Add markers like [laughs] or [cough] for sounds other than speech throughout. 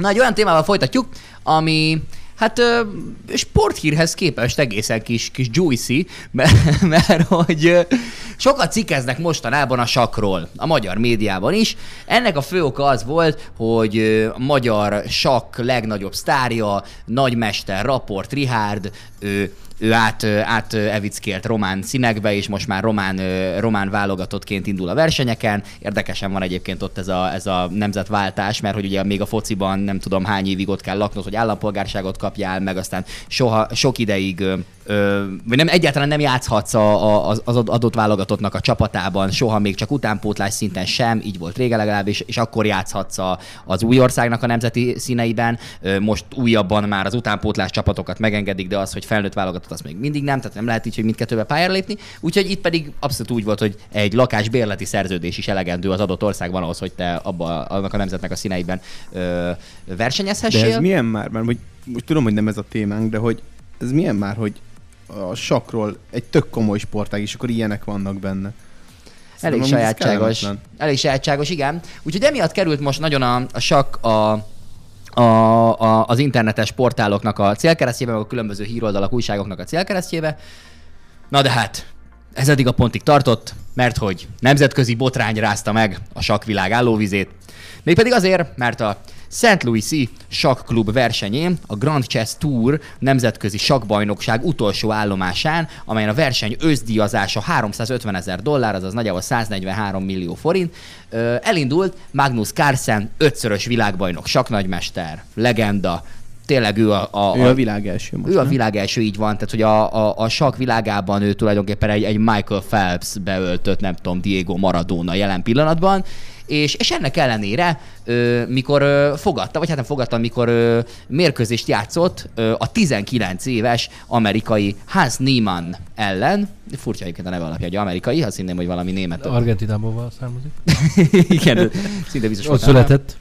Na, egy olyan témával folytatjuk, ami Hát sporthírhez képest egészen kis, kis juicy, [laughs] mert, mert hogy sokat cikkeznek mostanában a sakról, a magyar médiában is. Ennek a fő oka az volt, hogy a magyar sakk legnagyobb sztárja, nagymester Raport Rihárd, ő ő át, át evickélt román színekbe, és most már román, román válogatottként indul a versenyeken. Érdekesen van egyébként ott ez a, ez a nemzetváltás, mert hogy ugye még a fociban nem tudom hány évig ott kell laknod, hogy állampolgárságot kapjál, meg aztán soha, sok ideig vagy nem, egyáltalán nem játszhatsz a, a, az adott válogatottnak a csapatában, soha még csak utánpótlás szinten sem, így volt régen legalábbis, és akkor játszhatsz a, az új országnak a nemzeti színeiben. Most újabban már az utánpótlás csapatokat megengedik, de az, hogy felnőtt válogatott, az még mindig nem, tehát nem lehet így, hogy mindkettőbe pályára lépni. Úgyhogy itt pedig abszolút úgy volt, hogy egy lakásbérleti szerződés is elegendő az adott országban ahhoz, hogy te abba, annak a nemzetnek a színeiben ö, versenyezhessél. De ez milyen már? Mert hogy, most tudom, hogy nem ez a témánk, de hogy ez milyen már, hogy a sakról egy tök komoly sportág, és akkor ilyenek vannak benne. Elég sajátságos. Elég sajátságos, igen. Úgyhogy emiatt került most nagyon a, a sakk a, a, a, az internetes portáloknak a célkeresztjébe, meg a különböző híroldalak, újságoknak a célkeresztjébe. Na de hát, ez eddig a pontig tartott, mert hogy nemzetközi botrány rázta meg a sakvilág állóvizét. Mégpedig azért, mert a St. Louis-i sakklub versenyén, a Grand Chess Tour nemzetközi sakbajnokság utolsó állomásán, amelyen a verseny összdíjazása 350 ezer dollár, azaz nagyjából 143 millió forint, elindult Magnus Carlsen, ötszörös világbajnok, saknagymester, legenda, tényleg ő a, a, ő a világ első most, Ő nem? a világ első, így van. Tehát, hogy a, a, a sak világában ő tulajdonképpen egy, egy Michael Phelps beöltött, nem tudom, Diego Maradona jelen pillanatban, és, és ennek ellenére, ö, mikor ö, fogadta, vagy hát nem fogadta, mikor ö, mérkőzést játszott ö, a 19 éves amerikai Hans Niemann ellen, furcsa egyébként a neve alapja, hogy amerikai, ha szintén, hogy valami német. Argentinából származik. [laughs] Igen, szinte biztos Ott született.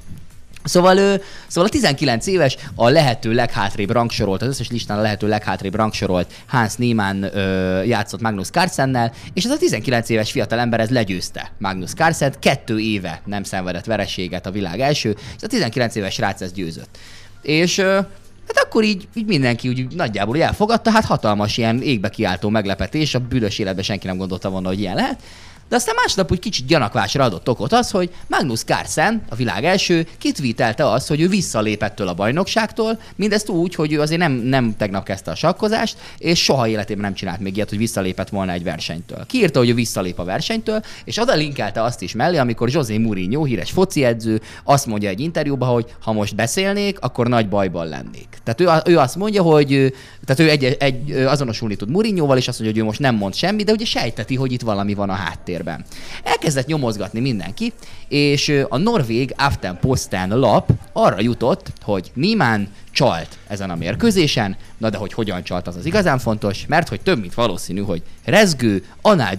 Szóval, ő, szóval a 19 éves a lehető leghátrébb rangsorolt, az összes listán a lehető leghátrébb rangsorolt Hans Niemann ö, játszott Magnus Carlsennel, és ez a 19 éves fiatal ember ez legyőzte Magnus Carlsen, kettő éve nem szenvedett vereséget a világ első, és a 19 éves srác ez győzött. És ö, Hát akkor így, így mindenki úgy nagyjából elfogadta, hát hatalmas ilyen égbe kiáltó meglepetés, a büdös életben senki nem gondolta volna, hogy ilyen lehet. De aztán másnap úgy kicsit gyanakvásra adott okot az, hogy Magnus Carlsen, a világ első, kitvítelte azt, hogy ő visszalépett től a bajnokságtól, mindezt úgy, hogy ő azért nem, nem tegnap kezdte a sakkozást, és soha életében nem csinált még ilyet, hogy visszalépett volna egy versenytől. Kiírta, hogy ő visszalép a versenytől, és oda linkelte azt is mellé, amikor José Mourinho, híres foci edző, azt mondja egy interjúban, hogy ha most beszélnék, akkor nagy bajban lennék. Tehát ő, ő azt mondja, hogy tehát ő egy, egy, azonosulni tud Mourinhoval, és azt mondja, hogy ő most nem mond semmit, de ugye sejteti, hogy itt valami van a háttér háttérben. Elkezdett nyomozgatni mindenki, és a norvég Aftenposten lap arra jutott, hogy Niemann csalt ezen a mérkőzésen, na de hogy hogyan csalt az az igazán fontos, mert hogy több mint valószínű, hogy rezgő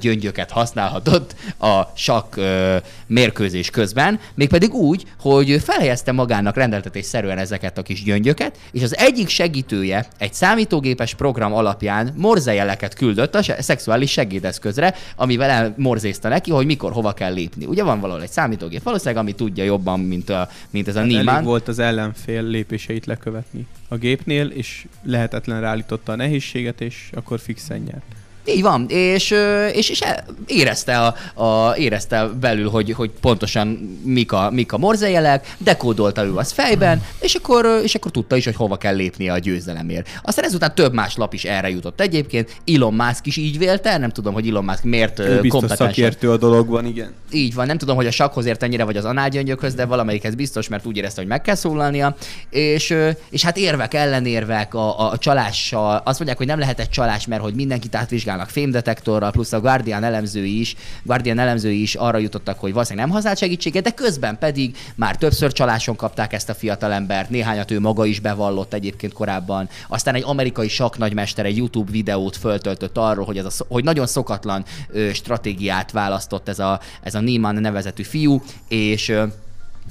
gyöngyöket használhatott a sakk ö, mérkőzés közben, mégpedig úgy, hogy felhelyezte magának rendeltetésszerűen ezeket a kis gyöngyöket, és az egyik segítője egy számítógépes program alapján morzejeleket küldött a szexuális segédeszközre, amivel elmorzézta neki, hogy mikor hova kell lépni. Ugye van valahol egy számítógép, valószínűleg, ami tudja jobban, mint, a, mint ez a hát Niemann. volt az ellenfél lépéseit lekövetni a gépnél, és lehetetlen ráállította a nehézséget, és akkor fixen nyert. Így van, és, és, és érezte, a, a, érezte belül, hogy, hogy pontosan mik a, mik a morzejelek, dekódolta ő az fejben, és akkor, és akkor tudta is, hogy hova kell lépnie a győzelemért. Aztán ezután több más lap is erre jutott egyébként. Elon Musk is így vélte, nem tudom, hogy Elon Musk miért ő biztos szakértő a dologban, igen. Így van, nem tudom, hogy a sakhoz ért ennyire, vagy az análgyöngyökhöz, de valamelyikhez biztos, mert úgy érezte, hogy meg kell szólalnia. És, és hát érvek, ellenérvek a, a csalással. Azt mondják, hogy nem lehetett csalás, mert hogy mindenkit átvizsgál vizsgálnak fémdetektorral, plusz a Guardian elemzői is, Guardian elemzői is arra jutottak, hogy valószínűleg nem használt segítséget, de közben pedig már többször csaláson kapták ezt a fiatalembert, néhányat ő maga is bevallott egyébként korábban. Aztán egy amerikai saknagymester egy YouTube videót föltöltött arról, hogy, ez a, hogy nagyon szokatlan ö, stratégiát választott ez a, ez a Niemann nevezetű fiú, és ö,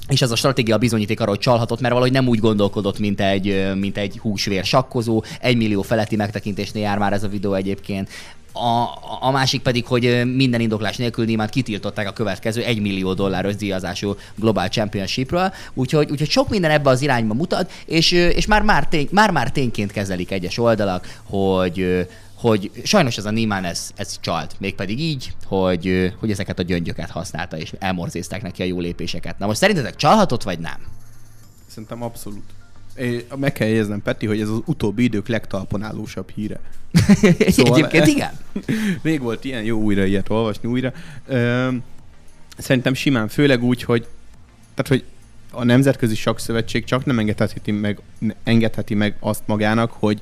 és ez a stratégia bizonyíték arra, hogy csalhatott, mert valahogy nem úgy gondolkodott, mint egy, mint egy húsvér sakkozó. Egy millió feletti megtekintésnél jár már ez a videó egyébként a, a másik pedig, hogy minden indoklás nélkül Némát kitiltották a következő 1 millió dolláros díjazású Global Championshipről, úgyhogy, úgyhogy sok minden ebbe az irányba mutat, és, és már, már, tény, már, már tényként kezelik egyes oldalak, hogy hogy sajnos ez a Niemann ez, ez csalt, mégpedig így, hogy, hogy ezeket a gyöngyöket használta, és elmorzézták neki a jó lépéseket. Na most szerintetek csalhatott, vagy nem? Szerintem abszolút. É, meg kell jegyeznem, Peti, hogy ez az utóbbi idők legtalponálósabb híre. [laughs] Szóval, Egyébként igen. [laughs] Még volt ilyen, jó újra ilyet olvasni újra. Ö, szerintem simán, főleg úgy, hogy tehát, hogy a Nemzetközi Sakszövetség csak nem engedheti meg, engedheti meg azt magának, hogy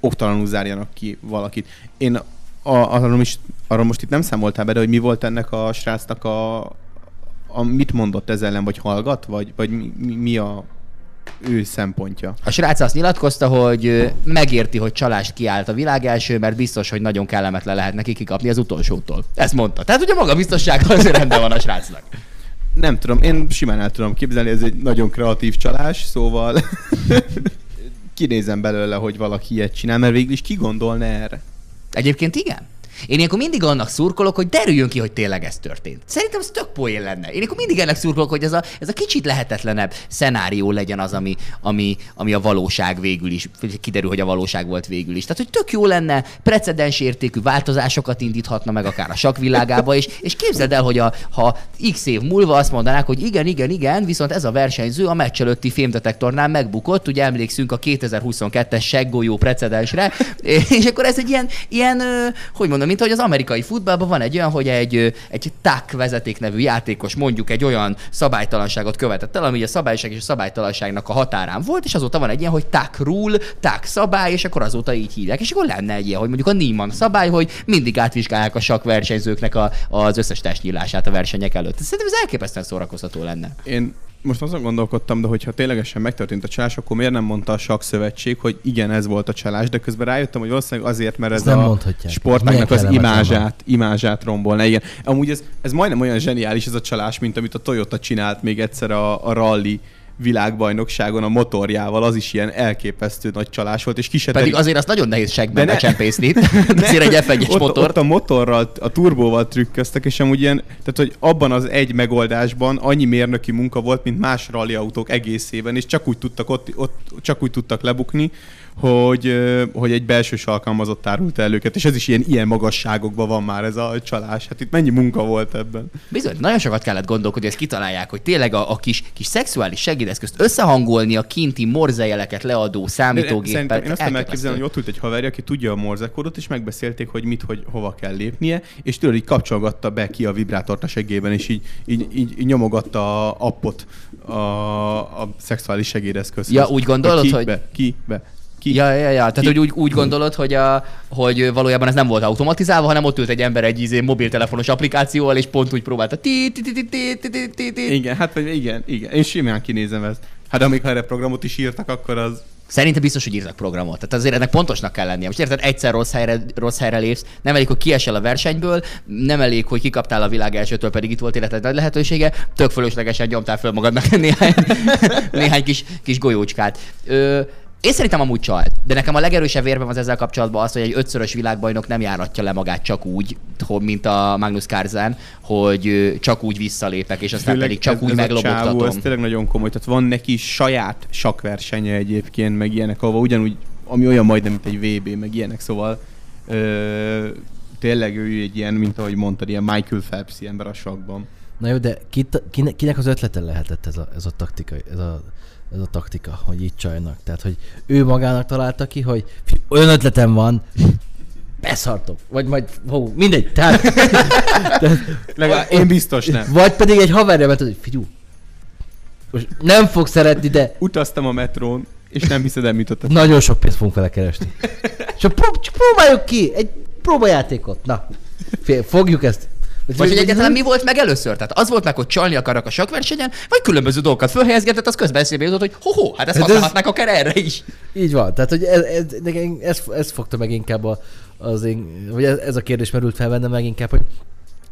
oktalanul zárjanak ki valakit. Én a, arra, most, arra most itt nem számoltál be, de hogy mi volt ennek a srácnak a, a mit mondott ez ellen, vagy hallgat, vagy, vagy mi, mi a ő szempontja. A srác azt nyilatkozta, hogy megérti, hogy csalást kiállt a világ első, mert biztos, hogy nagyon kellemetlen lehet neki kikapni az utolsótól. Ezt mondta. Tehát ugye maga biztosság az rendben van a srácnak. Nem tudom, én simán el tudom képzelni, ez egy nagyon kreatív csalás, szóval [laughs] kinézem belőle, hogy valaki ilyet csinál, mert végül is ki gondolna erre? Egyébként igen. Én ilyenkor mindig annak szurkolok, hogy derüljön ki, hogy tényleg ez történt. Szerintem ez tök poén lenne. Én ilyenkor mindig ennek szurkolok, hogy ez a, ez a kicsit lehetetlenebb szenárió legyen az, ami, ami, ami a valóság végül is, kiderül, hogy a valóság volt végül is. Tehát, hogy tök jó lenne, precedens értékű változásokat indíthatna meg akár a sakvilágába, és, és képzeld el, hogy a, ha x év múlva azt mondanák, hogy igen, igen, igen, viszont ez a versenyző a meccs előtti fémdetektornál megbukott, ugye emlékszünk a 2022-es seggolyó precedensre, [laughs] és akkor ez egy ilyen, ilyen hogy mondom, mint hogy az amerikai futballban van egy olyan, hogy egy, egy TAK vezeték nevű játékos mondjuk egy olyan szabálytalanságot követett el, ami a szabályság és a szabálytalanságnak a határán volt, és azóta van egy ilyen, hogy TAK rule, TAK szabály, és akkor azóta így hívják. És akkor lenne egy ilyen, hogy mondjuk a Niemann szabály, hogy mindig átvizsgálják a sak versenyzőknek a, az összes testnyílását a versenyek előtt. Szerintem ez elképesztően szórakoztató lenne. Én most azon gondolkodtam, de hogyha ténylegesen megtörtént a csalás, akkor miért nem mondta a sakszövetség, hogy igen, ez volt a csalás, de közben rájöttem, hogy valószínűleg azért, mert ez, ez a sportágnak az imázsát, imázsát rombolna. Igen. Amúgy ez, ez majdnem olyan zseniális ez a csalás, mint amit a Toyota csinált még egyszer a, a rally világbajnokságon a motorjával, az is ilyen elképesztő nagy csalás volt, és kiseteri... Pedig azért azt nagyon nehéz segben ne... becsempészni. [laughs] azért egy f ott, motor. Ott a motorral, a turbóval trükköztek, és amúgy ilyen, tehát hogy abban az egy megoldásban annyi mérnöki munka volt, mint más rally autók egészében, és csak úgy tudtak ott, ott csak úgy tudtak lebukni, hogy, hogy egy belsős alkalmazott árult el őket, és ez is ilyen, ilyen magasságokban van már ez a csalás. Hát itt mennyi munka volt ebben? Bizony, nagyon sokat kellett gondolkodni, hogy ezt kitalálják, hogy tényleg a, a kis, kis szexuális segédeszközt összehangolni a kinti morzejeleket leadó számítógépet. Én azt nem elképzelem, hogy ott ült egy haverja, aki tudja a morzekódot, és megbeszélték, hogy mit, hogy hova kell lépnie, és tőle így kapcsolgatta be ki a vibrátort a segében, és így, így, így, így nyomogatta a appot a, a szexuális segédeszközhöz. Ja, úgy gondolod, hogy... Ki, be, ki. Ki? Ja, ja, ja. Tehát, hogy úgy, úgy gondolod, hogy, a, hogy valójában ez nem volt automatizálva, hanem ott ült egy ember egy izé, mobiltelefonos applikációval, és pont úgy próbálta. Igen, hát igen, igen. Én simán kinézem ezt. Hát ha erre programot is írtak, akkor az... Szerintem biztos, hogy írtak programot. Tehát azért ennek pontosnak kell lennie. Most érted, egyszer rossz helyre, rossz helyre lépsz, nem elég, hogy kiesel a versenyből, nem elég, hogy kikaptál a világ elsőtől, pedig itt volt életed nagy lehetősége, tök fölöslegesen nyomtál föl magadnak [laughs] néhány, néhány kis, kis golyócskát. Ö, én szerintem amúgy csalt, de nekem a legerősebb érvem az ezzel kapcsolatban az, hogy egy ötszörös világbajnok nem járatja le magát csak úgy, mint a Magnus Carlsen, hogy csak úgy visszalépek, és aztán Főleg pedig csak ez, úgy ez meglobogtatom. Csávó, ez tényleg nagyon komoly, tehát van neki saját sakversenye egyébként, meg ilyenek, ahol ugyanúgy, ami olyan majdnem, mint egy VB, meg ilyenek, szóval ö, tényleg ő egy ilyen, mint ahogy mondtad, ilyen Michael Phelps ember a sakban. Na jó, de ki, kinek az ötlete lehetett ez a, ez a taktika, ez a ez a taktika, hogy így csajnak. Tehát, hogy ő magának találta ki, hogy olyan ötletem van, beszartok. Vagy majd, hó, mindegy. Tehát, [laughs] tehát, én biztos nem. Vagy pedig egy haverja, mert hogy figyú, most nem fog szeretni, de... Utaztam a metrón, és nem hiszed el, mit ott. Nagyon sok pénzt fogunk vele keresni. Csak, prób- csak próbáljuk ki egy próbajátékot. Na, fél, fogjuk ezt. Vagy hogy egyáltalán mi volt meg először? Tehát az volt meg, hogy csalni akarnak a sakversenyen, vagy különböző dolgokat fölhelyezgetett, az közben eszébe jutott, hogy ho, hát ezt hát használhatnák ez... akár erre is. Így van, tehát hogy ez, ez, ez, ez fogta meg inkább a, az én, vagy ez, ez a kérdés merült fel bennem meg inkább, hogy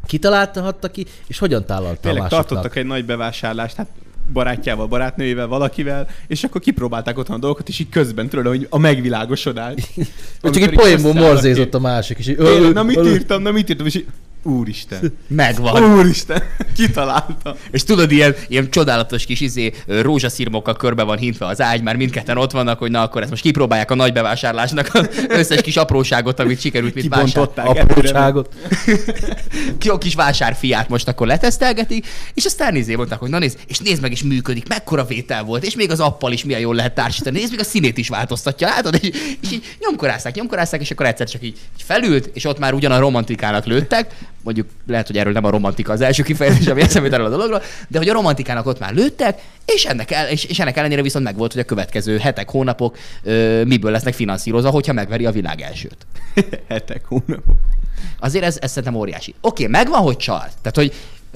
kitalálta ki, és hogyan tálalta Tényleg a másoknak. tartottak egy nagy bevásárlást, hát barátjával, barátnőjével, valakivel, és akkor kipróbálták otthon a dolgokat, és így közben tudod, hogy a megvilágosodás. [laughs] Csak egy poénból morzézott a másik, és így... Tényleg, na mit írtam, na mit írtam, és így, úristen, Megvan. úristen, [laughs] kitalálta. És tudod, ilyen, ilyen csodálatos kis izé, rózsaszirmokkal körbe van hintve az ágy, már mindketten ott vannak, hogy na akkor ezt most kipróbálják a nagy bevásárlásnak az [laughs] összes kis apróságot, amit sikerült mit. Kibontották előre. Apróságot. [laughs] Jó kis vásárfiát most akkor letesztelgetik, és aztán nézé mondták, hogy na nézd, és nézd meg, és működik, mekkora vétel volt, és még az appal is milyen jól lehet társítani, nézd, még a színét is változtatja, látod, és, és így nyomkorázták, nyomkorázták, és akkor egyszer csak így, így felült, és ott már ugyan a romantikának lőttek, mondjuk lehet, hogy erről nem a romantika az első kifejezés, ami eszembe erről a dologról, de hogy a romantikának ott már lőttek, és ennek, el, és, és ennek ellenére viszont megvolt, hogy a következő hetek, hónapok ö, miből lesznek finanszírozva, hogyha megveri a világ elsőt. [laughs] Hetek, hónapok. Azért ez, ez szerintem óriási. Oké, okay, megvan, hogy csal. Tehát, hogy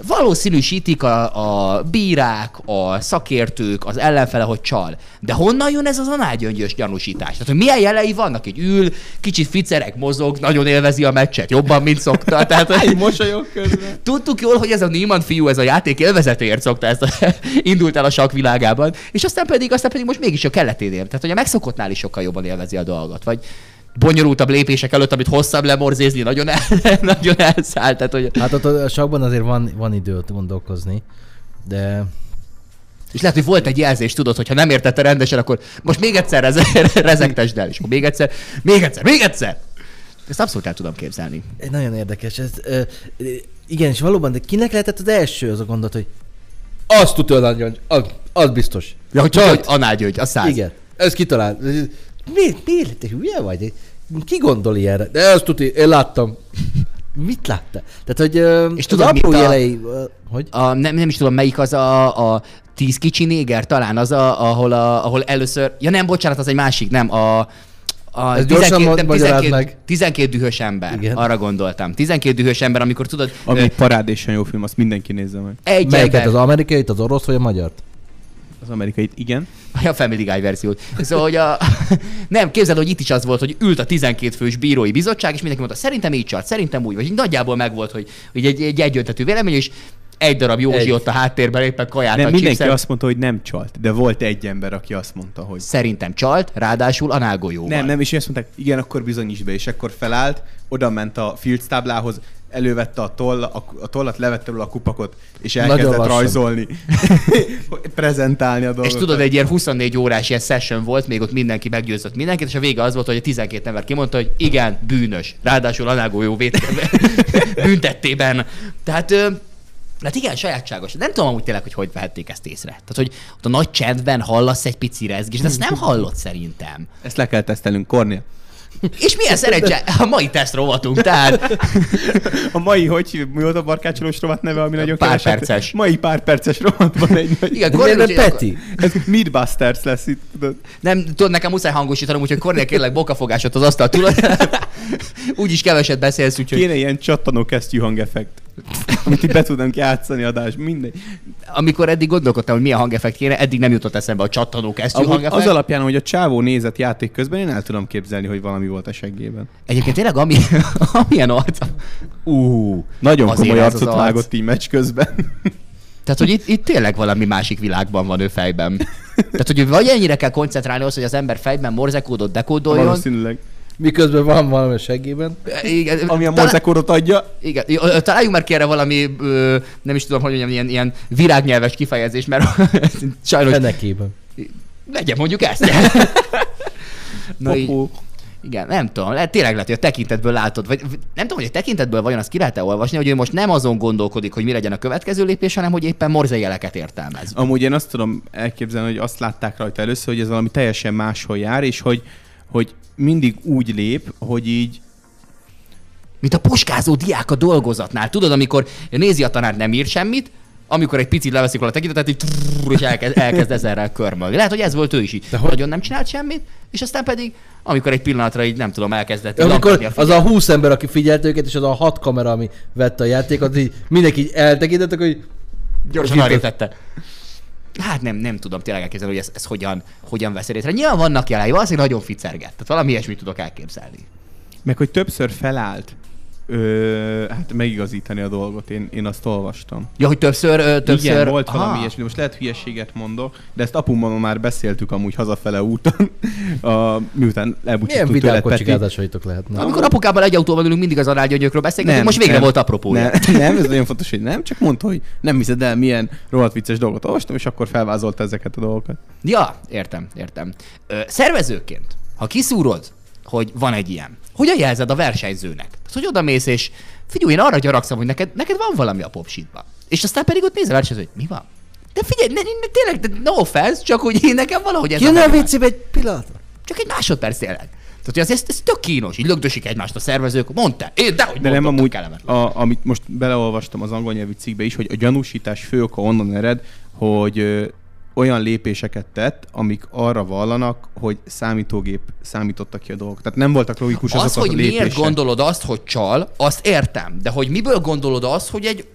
valószínűsítik a, a bírák, a szakértők, az ellenfele, hogy csal. De honnan jön ez az anágyöngyös gyanúsítás? Tehát, hogy milyen jelei vannak, hogy ül, kicsit ficerek mozog, nagyon élvezi a meccset, jobban, mint szokta. [laughs] Tehát, Egy mosolyog közben. tudtuk jól, hogy ez a Niemann fiú, ez a játék élvezetéért szokta ezt a, [laughs] indult el a sakk világában, és aztán pedig, aztán pedig most mégis a kelleténél. Tehát, hogy a megszokottnál is sokkal jobban élvezi a dolgot. Vagy bonyolultabb lépések előtt, amit hosszabb lemorzézni, nagyon, el, [laughs] nagyon elszállt. Tehát, hogy Hát ott a sakban azért van, van idő ott gondolkozni, de És lehet, hogy volt egy jelzés, tudod, hogy ha nem értette rendesen, akkor most még egyszer reze- [laughs] rezegtesd el, és akkor még egyszer, még egyszer, még egyszer. Ezt abszolút el tudom képzelni. Ez nagyon érdekes. Ez, ö, igen, és valóban, de kinek lehetett az első az a gondot, hogy azt tudja, az, az biztos. Ja, hogy csak, hogy Anágyögy, a száz. Igen, ez kitalált. Miért, miért? Te hülye vagy? Ki gondol ilyenre? De ezt tudja, én láttam. [laughs] Mit látta? Tehát, hogy És tudod, apró a- jelei, hogy? A, nem, nem is tudom, melyik az a, a tíz kicsi néger, talán az, a, ahol, a, ahol először... Ja nem, bocsánat, az egy másik, nem, a... A Ez gyorsan ma- magyarázd 12, meg. 12 dühös ember. Igen. Arra gondoltam. 12 dühös ember, amikor tudod, Ami ö, egy parádésen jó film, azt mindenki nézze meg. egy Melyiket? ember, Az amerikait, az orosz vagy a magyart? Az amerikait, igen. A Family Guy verziót. Szóval, hogy a... [laughs] nem, képzeld, hogy itt is az volt, hogy ült a 12 fős bírói bizottság, és mindenki mondta, szerintem így csalt, szerintem úgy, vagy így nagyjából megvolt, hogy, hogy egy, egy egyöntetű vélemény, és egy darab Józsi Egy. ott a háttérben éppen kaját Nem, mindenki chipset. azt mondta, hogy nem csalt, de volt egy ember, aki azt mondta, hogy Szerintem csalt, ráadásul a nágolyóval. nem, nem, és azt mondták, igen, akkor bizonyíts be, és akkor felállt, oda ment a Fields táblához, elővette a, toll, a, a tollat, levette róla a kupakot, és elkezdett rajzolni, [laughs] prezentálni a dolgokat. És tudod, egy ilyen 24 órás ilyen session volt, még ott mindenki meggyőzött mindenkit, és a vége az volt, hogy a 12 ember kimondta, hogy igen, bűnös. Ráadásul anágolyó [laughs] büntettében. Tehát Hát igen, sajátságos. Nem tudom amúgy tényleg, hogy hogy vehették ezt észre. Tehát, hogy ott a nagy csendben hallasz egy pici rezgést, de ezt nem hallott szerintem. Ezt le kell tesztelnünk, Kornél. És milyen szerencse, a mai teszt rovatunk, tehát A mai, hogy mi volt a barkácsolós rovat neve, ami nagyon Pár keresett? perces. Mai pár perces rovat van egy nagy... igen, úgyhogy- Peti? Ez Meatbusters lesz itt, tudod. Nem, tudod, nekem muszáj hangosítanom, úgyhogy Kornél kérlek bokafogásot az asztal tudod. [laughs] Úgyis keveset beszélsz, úgyhogy Kéne ilyen csattanó kesztyű hangeffekt. Amit így be tudnánk játszani adás, mindegy. Amikor eddig gondolkodtam, hogy milyen hangeffekt kéne, eddig nem jutott eszembe a csattanó kesztyű hangeffekt. az alapján, hogy a csávó nézett játék közben, én el tudom képzelni, hogy valami volt a seggében. Egyébként tényleg, ami, [laughs] amilyen arca. Ú, Nagyon Azért komoly ez az arcot arc. vágott így meccs közben. [laughs] Tehát, hogy itt, itt tényleg valami másik világban van ő fejben. Tehát, hogy vagy ennyire kell koncentrálni ahhoz, hogy az ember fejben morzekódot dekódoljon. Valószínűleg. Miközben van valami a seggében. Igen, Ami a morzekódot adja. Igen, találjunk már ki erre valami, ö, nem is tudom, hogy mondjam, ilyen, ilyen virágnyelves kifejezés, mert [laughs] sajnos Fenekében. legyen mondjuk ezt. [laughs] Na, így, igen, nem tudom, lehet, tényleg lehet, hogy a tekintetből látod, vagy nem tudom, hogy a tekintetből vajon azt ki lehet-e olvasni, hogy ő most nem azon gondolkodik, hogy mi legyen a következő lépés, hanem hogy éppen morzejeleket értelmez. Amúgy én azt tudom elképzelni, hogy azt látták rajta először, hogy ez valami teljesen máshol jár, és hogy, hogy mindig úgy lép, hogy így Mint a puskázó diák a dolgozatnál. Tudod, amikor nézi a tanár, nem ír semmit, amikor egy picit leveszik róla a tekintetet, így trrrr, és elkezd, elkezd ezerrel körmölni. Lehet, hogy ez volt ő is így. De hogy- Nagyon nem csinált semmit, és aztán pedig, amikor egy pillanatra így nem tudom, elkezdett Amikor lankatni az a 20 ember, aki figyelt őket, és az a 6 kamera, ami vette a játékot, így mindenki így eltekintettek, hogy gyorsan arra tette. Hát nem, nem tudom tényleg elképzelni, hogy ez, ez hogyan, hogyan vesz észre. Nyilván vannak jelei, valószínűleg nagyon ficerget. Tehát valami ilyesmit tudok elképzelni. Meg hogy többször felállt, Ö, hát megigazítani a dolgot, én, én azt olvastam. Ja, hogy többször, ö, többször... Igen, volt valami ilyesmi, most lehet hülyeséget mondok, de ezt apummal már beszéltük amúgy hazafele úton, [laughs] a, miután Milyen elbúcsúztunk tőled, Peti. vidámkocsikázásaitok lehetne? Amikor apukával egy autóban ülünk, mindig az aránygyöngyökről beszélgetünk, most végre nem, volt apropója. Nem, [laughs] nem, ez nagyon fontos, hogy nem, csak mondta, hogy nem hiszed el, milyen rohadt vicces dolgot olvastam, és akkor felvázolta ezeket a dolgokat. Ja, értem, értem. Ö, szervezőként, ha kiszúrod, hogy van egy ilyen, hogyan jelzed a versenyzőnek? Tehát, hogy oda mész és figyelj, én arra gyarakszom, hogy neked, neked van valami a popsitban. És aztán pedig ott nézel a versenyző, hogy mi van? De figyelj, ne, ne, tényleg, de no offense, csak hogy én nekem valahogy ez Kijön a. WC-be egy pillanatra? Csak egy másodperc tényleg. Tehát, hogy ez, ez, ez tök kínos, így lögdösik egymást a szervezők, mondta, én, de hogy De nem amúgy, a, amit most beleolvastam az angol nyelvű cikkbe is, hogy a gyanúsítás fő oka onnan ered, hogy ö, olyan lépéseket tett, amik arra vallanak, hogy számítógép számította ki a dolgokat. Tehát nem voltak logikus azok Az, a hogy lépések. miért gondolod azt, hogy csal, azt értem. De hogy miből gondolod azt, hogy egy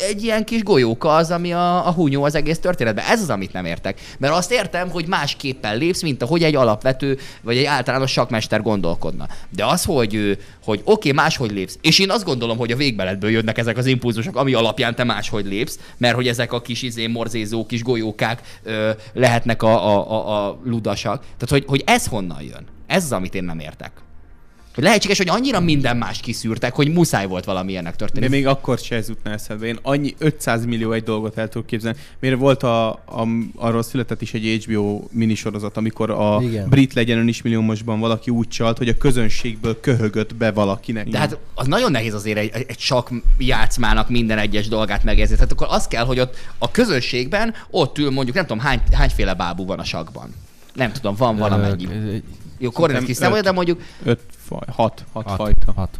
egy ilyen kis golyóka az, ami a, a hunyó az egész történetben. Ez az, amit nem értek. Mert azt értem, hogy másképpen lépsz, mint ahogy egy alapvető, vagy egy általános sakmester gondolkodna. De az, hogy, hogy oké, okay, máshogy lépsz, és én azt gondolom, hogy a végbeletből jönnek ezek az impulzusok, ami alapján te máshogy lépsz, mert hogy ezek a kis izé, morzézó kis golyókák ö, lehetnek a, a, a, a ludasak. Tehát, hogy, hogy ez honnan jön? Ez az, amit én nem értek. Hogy lehetséges, hogy annyira minden más kiszűrtek, hogy muszáj volt valami ilyennek történni. De még akkor se ez jutna eszedbe. Én annyi 500 millió egy dolgot el tudok képzelni. Miért volt a, a, arról született is egy HBO minisorozat, amikor a Igen. Brit legyen is milliómosban valaki úgy csalt, hogy a közönségből köhögött be valakinek. De hát az nagyon nehéz azért egy, egy csak játszmának minden egyes dolgát megérzni. Tehát akkor az kell, hogy ott a közönségben ott ül mondjuk, nem tudom, hány, hányféle bábú van a sakban. Nem tudom, van valamennyi. Jó, kiszámolja, öt. de mondjuk Öt faj, hat, hat, hat, fajta. Hat.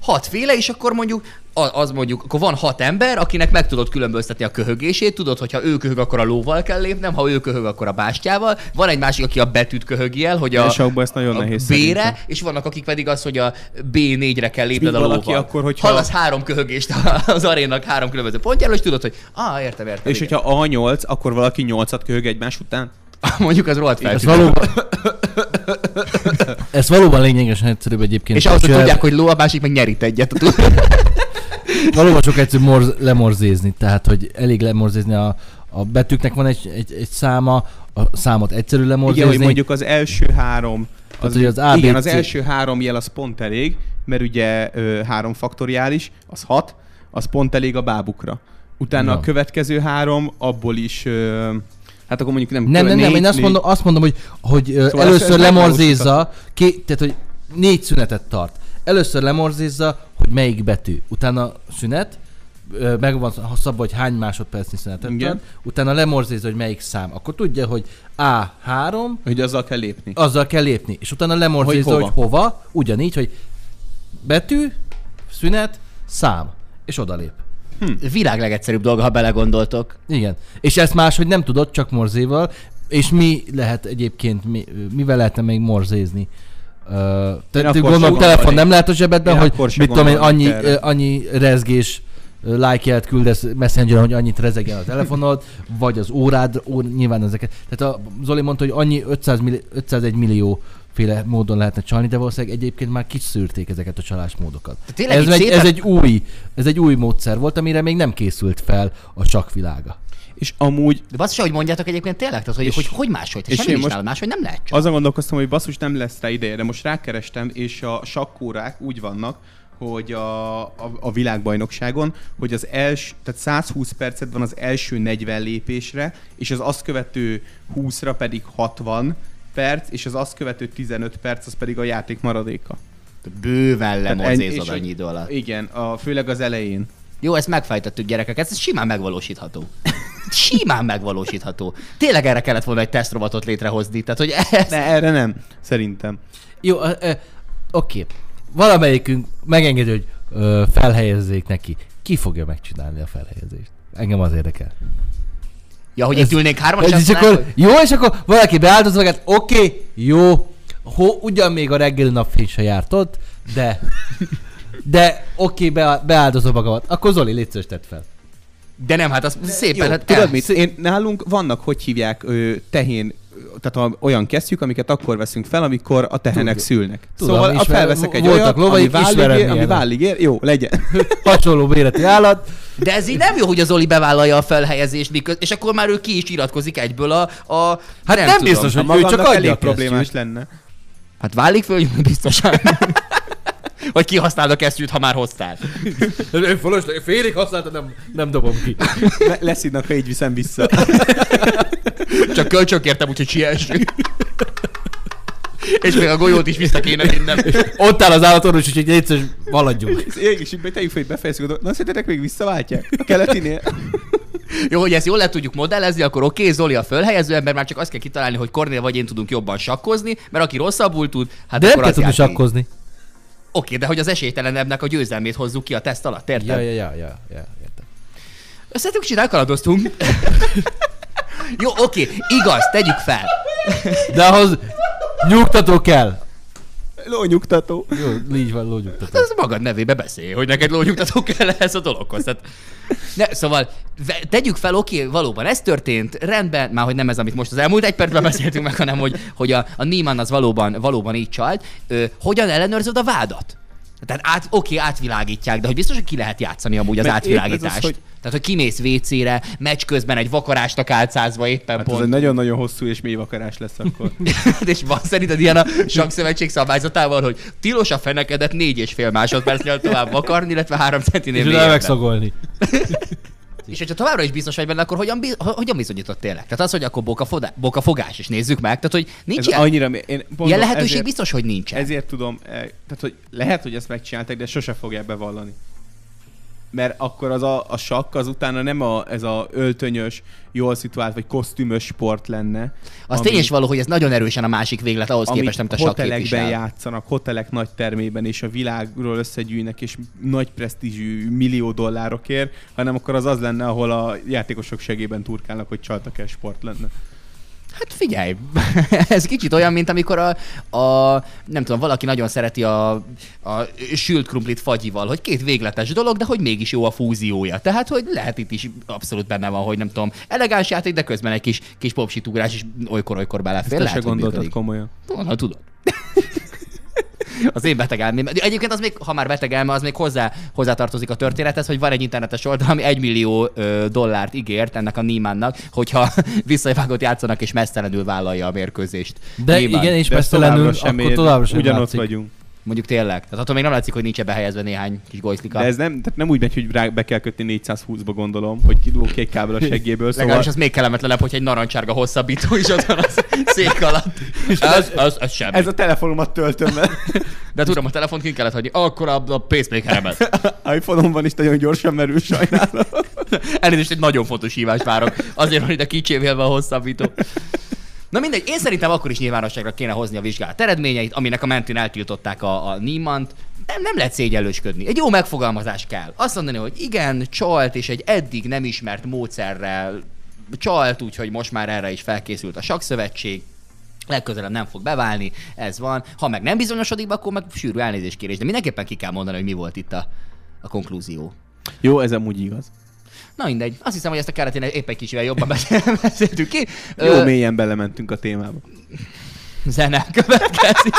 hatféle, és akkor mondjuk a- az mondjuk, akkor van hat ember, akinek meg tudod különböztetni a köhögését, tudod, hogyha ő köhög, akkor a lóval kell lépnem, ha ő köhög, akkor a bástyával. Van egy másik, aki a betűt köhögi el, hogy a, ezt nagyon a nehéz B-re, szerintem. és vannak, akik pedig az, hogy a B4-re kell lépned a lóval. akkor, hogyha- Hallasz három köhögést az arénak három különböző pontjáról, és tudod, hogy ah, értem, értem. És igen. hogyha A8, akkor valaki 8-at köhög egymás után? [laughs] mondjuk az rohadt Ez feltűnő. valóban... [laughs] [laughs] Ez valóban lényegesen egyszerűbb egyébként. És ahhoz, hogy tudják, hogy ló, a másik meg nyerít egyet. [laughs] Valóban sok egyszerű morz, lemorzézni, tehát hogy elég lemorzézni a, a betűknek van egy, egy, egy száma, a számot egyszerű lemorzézni. Igen, hogy mondjuk az első három Tehát, hogy az ABC igen, az első három jel az pont elég, mert ugye ö, három faktoriális, az hat, az pont elég a bábukra. Utána Ja. a következő három, abból is, ö, hát akkor mondjuk nem... Nem, nem, nem, én azt mondom, azt mondom hogy, hogy Szóval először lemorzézza, ké, tehát hogy négy szünetet tart. Először lemorzézza, hogy melyik betű. Utána szünet, meg van szabva, hogy hány másodpercnyi szünetet Igen. tart. Utána lemorzézza, hogy melyik szám. Akkor tudja, hogy A3, Hogy azzal kell lépni. azzal kell lépni. És utána lemorzézza, Hogy hogy hova. Ugyanígy, hogy betű, szünet, szám. És odalép. Világ legegyszerűbb dolga, ha belegondoltok. Igen. És ezt máshogy nem tudod, csak morzéval. És mi lehet egyébként, mi, mivel lehetne még morzézni? Uh, te, te gondolom, telefon nem lehet a zsebedben, Én hogy mit tudom én, annyi, erre. annyi rezgés ö, like-jelt küldesz messengeren, hogy annyit rezegjen a telefonod, vagy az órád, ó, nyilván ezeket. Tehát a Zoli mondta, hogy annyi 500 milli, 501 millió féle módon lehetne csalni, de valószínűleg egyébként már kiszűrték ezeket a csalásmódokat. Ez egy, szépen- ez, egy új, ez egy új módszer volt, amire még nem készült fel a sakvilága. És amúgy De azt se, hogy mondjátok egyébként tényleg, tehát, hogy, És- hogy, hogy máshogy, te és semmi most- máshogy nem lehet csak. azon gondolkoztam, hogy basszus nem lesz rá ideje, de most rákerestem, és a sakkórák úgy vannak, hogy a, a, a világbajnokságon, hogy az els, tehát 120 percet van az első 40 lépésre, és az azt követő 20-ra pedig 60 perc, és az azt követő 15 perc, az pedig a játék maradéka. Bőven és- annyi idő alatt. Igen, a, főleg az elején. Jó, ezt megfejtettük gyerekek, ez simán megvalósítható. [laughs] Simán megvalósítható. Tényleg erre kellett volna egy tesztrobotot létrehozni, tehát hogy ez... De erre nem, szerintem. Jó, ö, ö, oké. Valamelyikünk megengedi, hogy ö, felhelyezzék neki. Ki fogja megcsinálni a felhelyezést? Engem az érdekel. Ja, hogy Ez- itt ülnénk hárman, és és akkor, jó, és akkor valaki beáldoz magát, oké, jó, ho, ugyan még a reggeli napfény se járt ott, de, de oké, be, beáldozom magamat. Akkor Zoli, légy szíves, tedd fel. De nem, hát az szépen, Jó, hát tudod el- mit? Én, nálunk vannak, hogy hívják, ö, tehén tehát a, olyan kesztyűk, amiket akkor veszünk fel, amikor a tehenek Tudom. szülnek. Tudom, szóval a felveszek egy olyat, ami lovaik, ami milyen. vállig ér, jó, legyen. [laughs] Hasonló méretű állat. De ez így nem jó, hogy az Oli bevállalja a felhelyezést, miköz, és akkor már ő ki is iratkozik egyből a... a Hát nem, tudom. biztos, hogy ő csak adja elég a problémás lenne. Hát válik föl, biztosan. Vagy kihasználod a kesztyűt, ha már hoztál. Ő fölösleg, félig használta, nem, nem dobom ki. Le- leszidnak, ha így viszem vissza. Csak kölcsön kértem, úgyhogy siessünk. És még a golyót is vissza kéne vinnem. Ott áll az állatorvos, úgyhogy egyszer maladjunk. És így tegyük fel, hogy befejezzük. Na, szerintetek még visszaváltják? A keletinél? Jó, hogy ezt jól le tudjuk modellezni, akkor oké, okay, Zoli a fölhelyező ember, már csak azt kell kitalálni, hogy Kornél vagy én tudunk jobban sakkozni, mert aki rosszabbul tud, hát De nem akkor kell az tudni sakkozni. Oké, de hogy az esélytelenebbnek a győzelmét hozzuk ki a teszt alatt, érted? Ja, ja, ja, ja, ja, értem. Szerintem kicsit elkaladoztunk. [laughs] Jó, oké, igaz, tegyük fel. De ahhoz nyugtató kell. Lónyugtató. Jó, így van, lónyugtató. Az magad nevébe beszél, hogy neked lónyugtató kell ehhez a dologhoz. Tehát, ne, szóval tegyük fel, oké, valóban ez történt, rendben, már hogy nem ez, amit most az elmúlt egy percben beszéltünk meg, hanem hogy, hogy a, a Niemann az valóban, valóban így csalt. Ö, hogyan ellenőrzöd a vádat? Tehát át, oké, átvilágítják, de hogy biztos, hogy ki lehet játszani amúgy az Mert ez az, átvilágítást. hogy- Tehát, hogy kimész WC-re, meccs közben egy vakarásnak álcázva éppen Hát ez pont. egy nagyon-nagyon hosszú és mély vakarás lesz akkor. [laughs] és van szerinted ilyen a sakszövetség szabályzatával, hogy tilos a fenekedet négy és fél másodpercnél tovább vakarni, illetve három centinél És utána [laughs] megszagolni. És hogyha továbbra is biztos vagy benne, akkor hogyan, bi- ho- hogyan bizonyított tényleg? Tehát az, hogy akkor boka, foda, boka fogás, és nézzük meg. Tehát, hogy nincs Ez ilyen, annyira... Én mondom, ilyen lehetőség ezért, biztos, hogy nincsen. ezért tudom, eh, tehát hogy lehet, hogy ezt megcsinálták, de sose fogják bevallani. Mert akkor az a, a sakk az utána nem a, ez a öltönyös, jól szituált, vagy kosztümös sport lenne. Az tény való, hogy ez nagyon erősen a másik véglet ahhoz képest, amit a sakk hotelekben képvisel. játszanak, hotelek nagy termében, és a világról összegyűjnek, és nagy presztízsű millió dollárokért, hanem akkor az az lenne, ahol a játékosok segében turkálnak, hogy csaltak-e sport lenne. Hát figyelj, [laughs] ez kicsit olyan, mint amikor a, a nem tudom, valaki nagyon szereti a, a sült krumplit fagyival, hogy két végletes dolog, de hogy mégis jó a fúziója. Tehát, hogy lehet itt is abszolút benne van, hogy nem tudom, elegáns játék, de közben egy kis, kis popsitugrás is olykor-olykor belefér. Ezt se Lehet, hogy gondoltad komolyan. Honnan tudod? [laughs] Az én beteg elmém. Egyébként az még, ha már beteg elme, az még hozzá, hozzátartozik a történethez, hogy van egy internetes oldal, ami egy millió ö, dollárt ígért ennek a Niemannnak, hogyha [laughs] visszavágott játszanak és mesztelenül vállalja a mérkőzést. De Niemann. igen, és De mesztelenül, továbbra sem akkor továbbra sem ugyanott látszik. vagyunk. Mondjuk tényleg. Tehát attól még nem látszik, hogy nincs ebbe helyezve néhány kis gojszlika. De ez nem, tehát nem úgy megy, hogy rá be kell kötni 420-ba gondolom, hogy kidugok egy kábel a [laughs] seggéből, szóval Legalábbis az még kellemetlenebb, hogy egy narancsárga hosszabbító is ott van a [laughs] szék alatt. Ez, ez, ez semmi. ez a telefonomat töltöm le. [laughs] De tudom, a telefont kint kellett hagyni. Akkor a, a pacemakeremet. iPhone-on is nagyon gyorsan merül sajnálom. Elnézést, egy nagyon fontos hívást várok. Azért van ide kicsévélve a hosszabbító. Na mindegy, én szerintem akkor is nyilvánosságra kéne hozni a vizsgálat eredményeit, aminek a mentén eltiltották a, a Niemant. Nem, nem lehet szégyellősködni. Egy jó megfogalmazás kell. Azt mondani, hogy igen, csalt, és egy eddig nem ismert módszerrel csalt, úgyhogy most már erre is felkészült a sakszövetség. Legközelebb nem fog beválni, ez van. Ha meg nem bizonyosodik akkor meg sűrű elnézéskérés. De mindenképpen ki kell mondani, hogy mi volt itt a, a konklúzió. Jó, ez amúgy igaz. Na mindegy. Azt hiszem, hogy ezt a keretén épp egy kicsivel jobban [laughs] beszéltük ki. Jó mélyen belementünk a témába. Zene következik.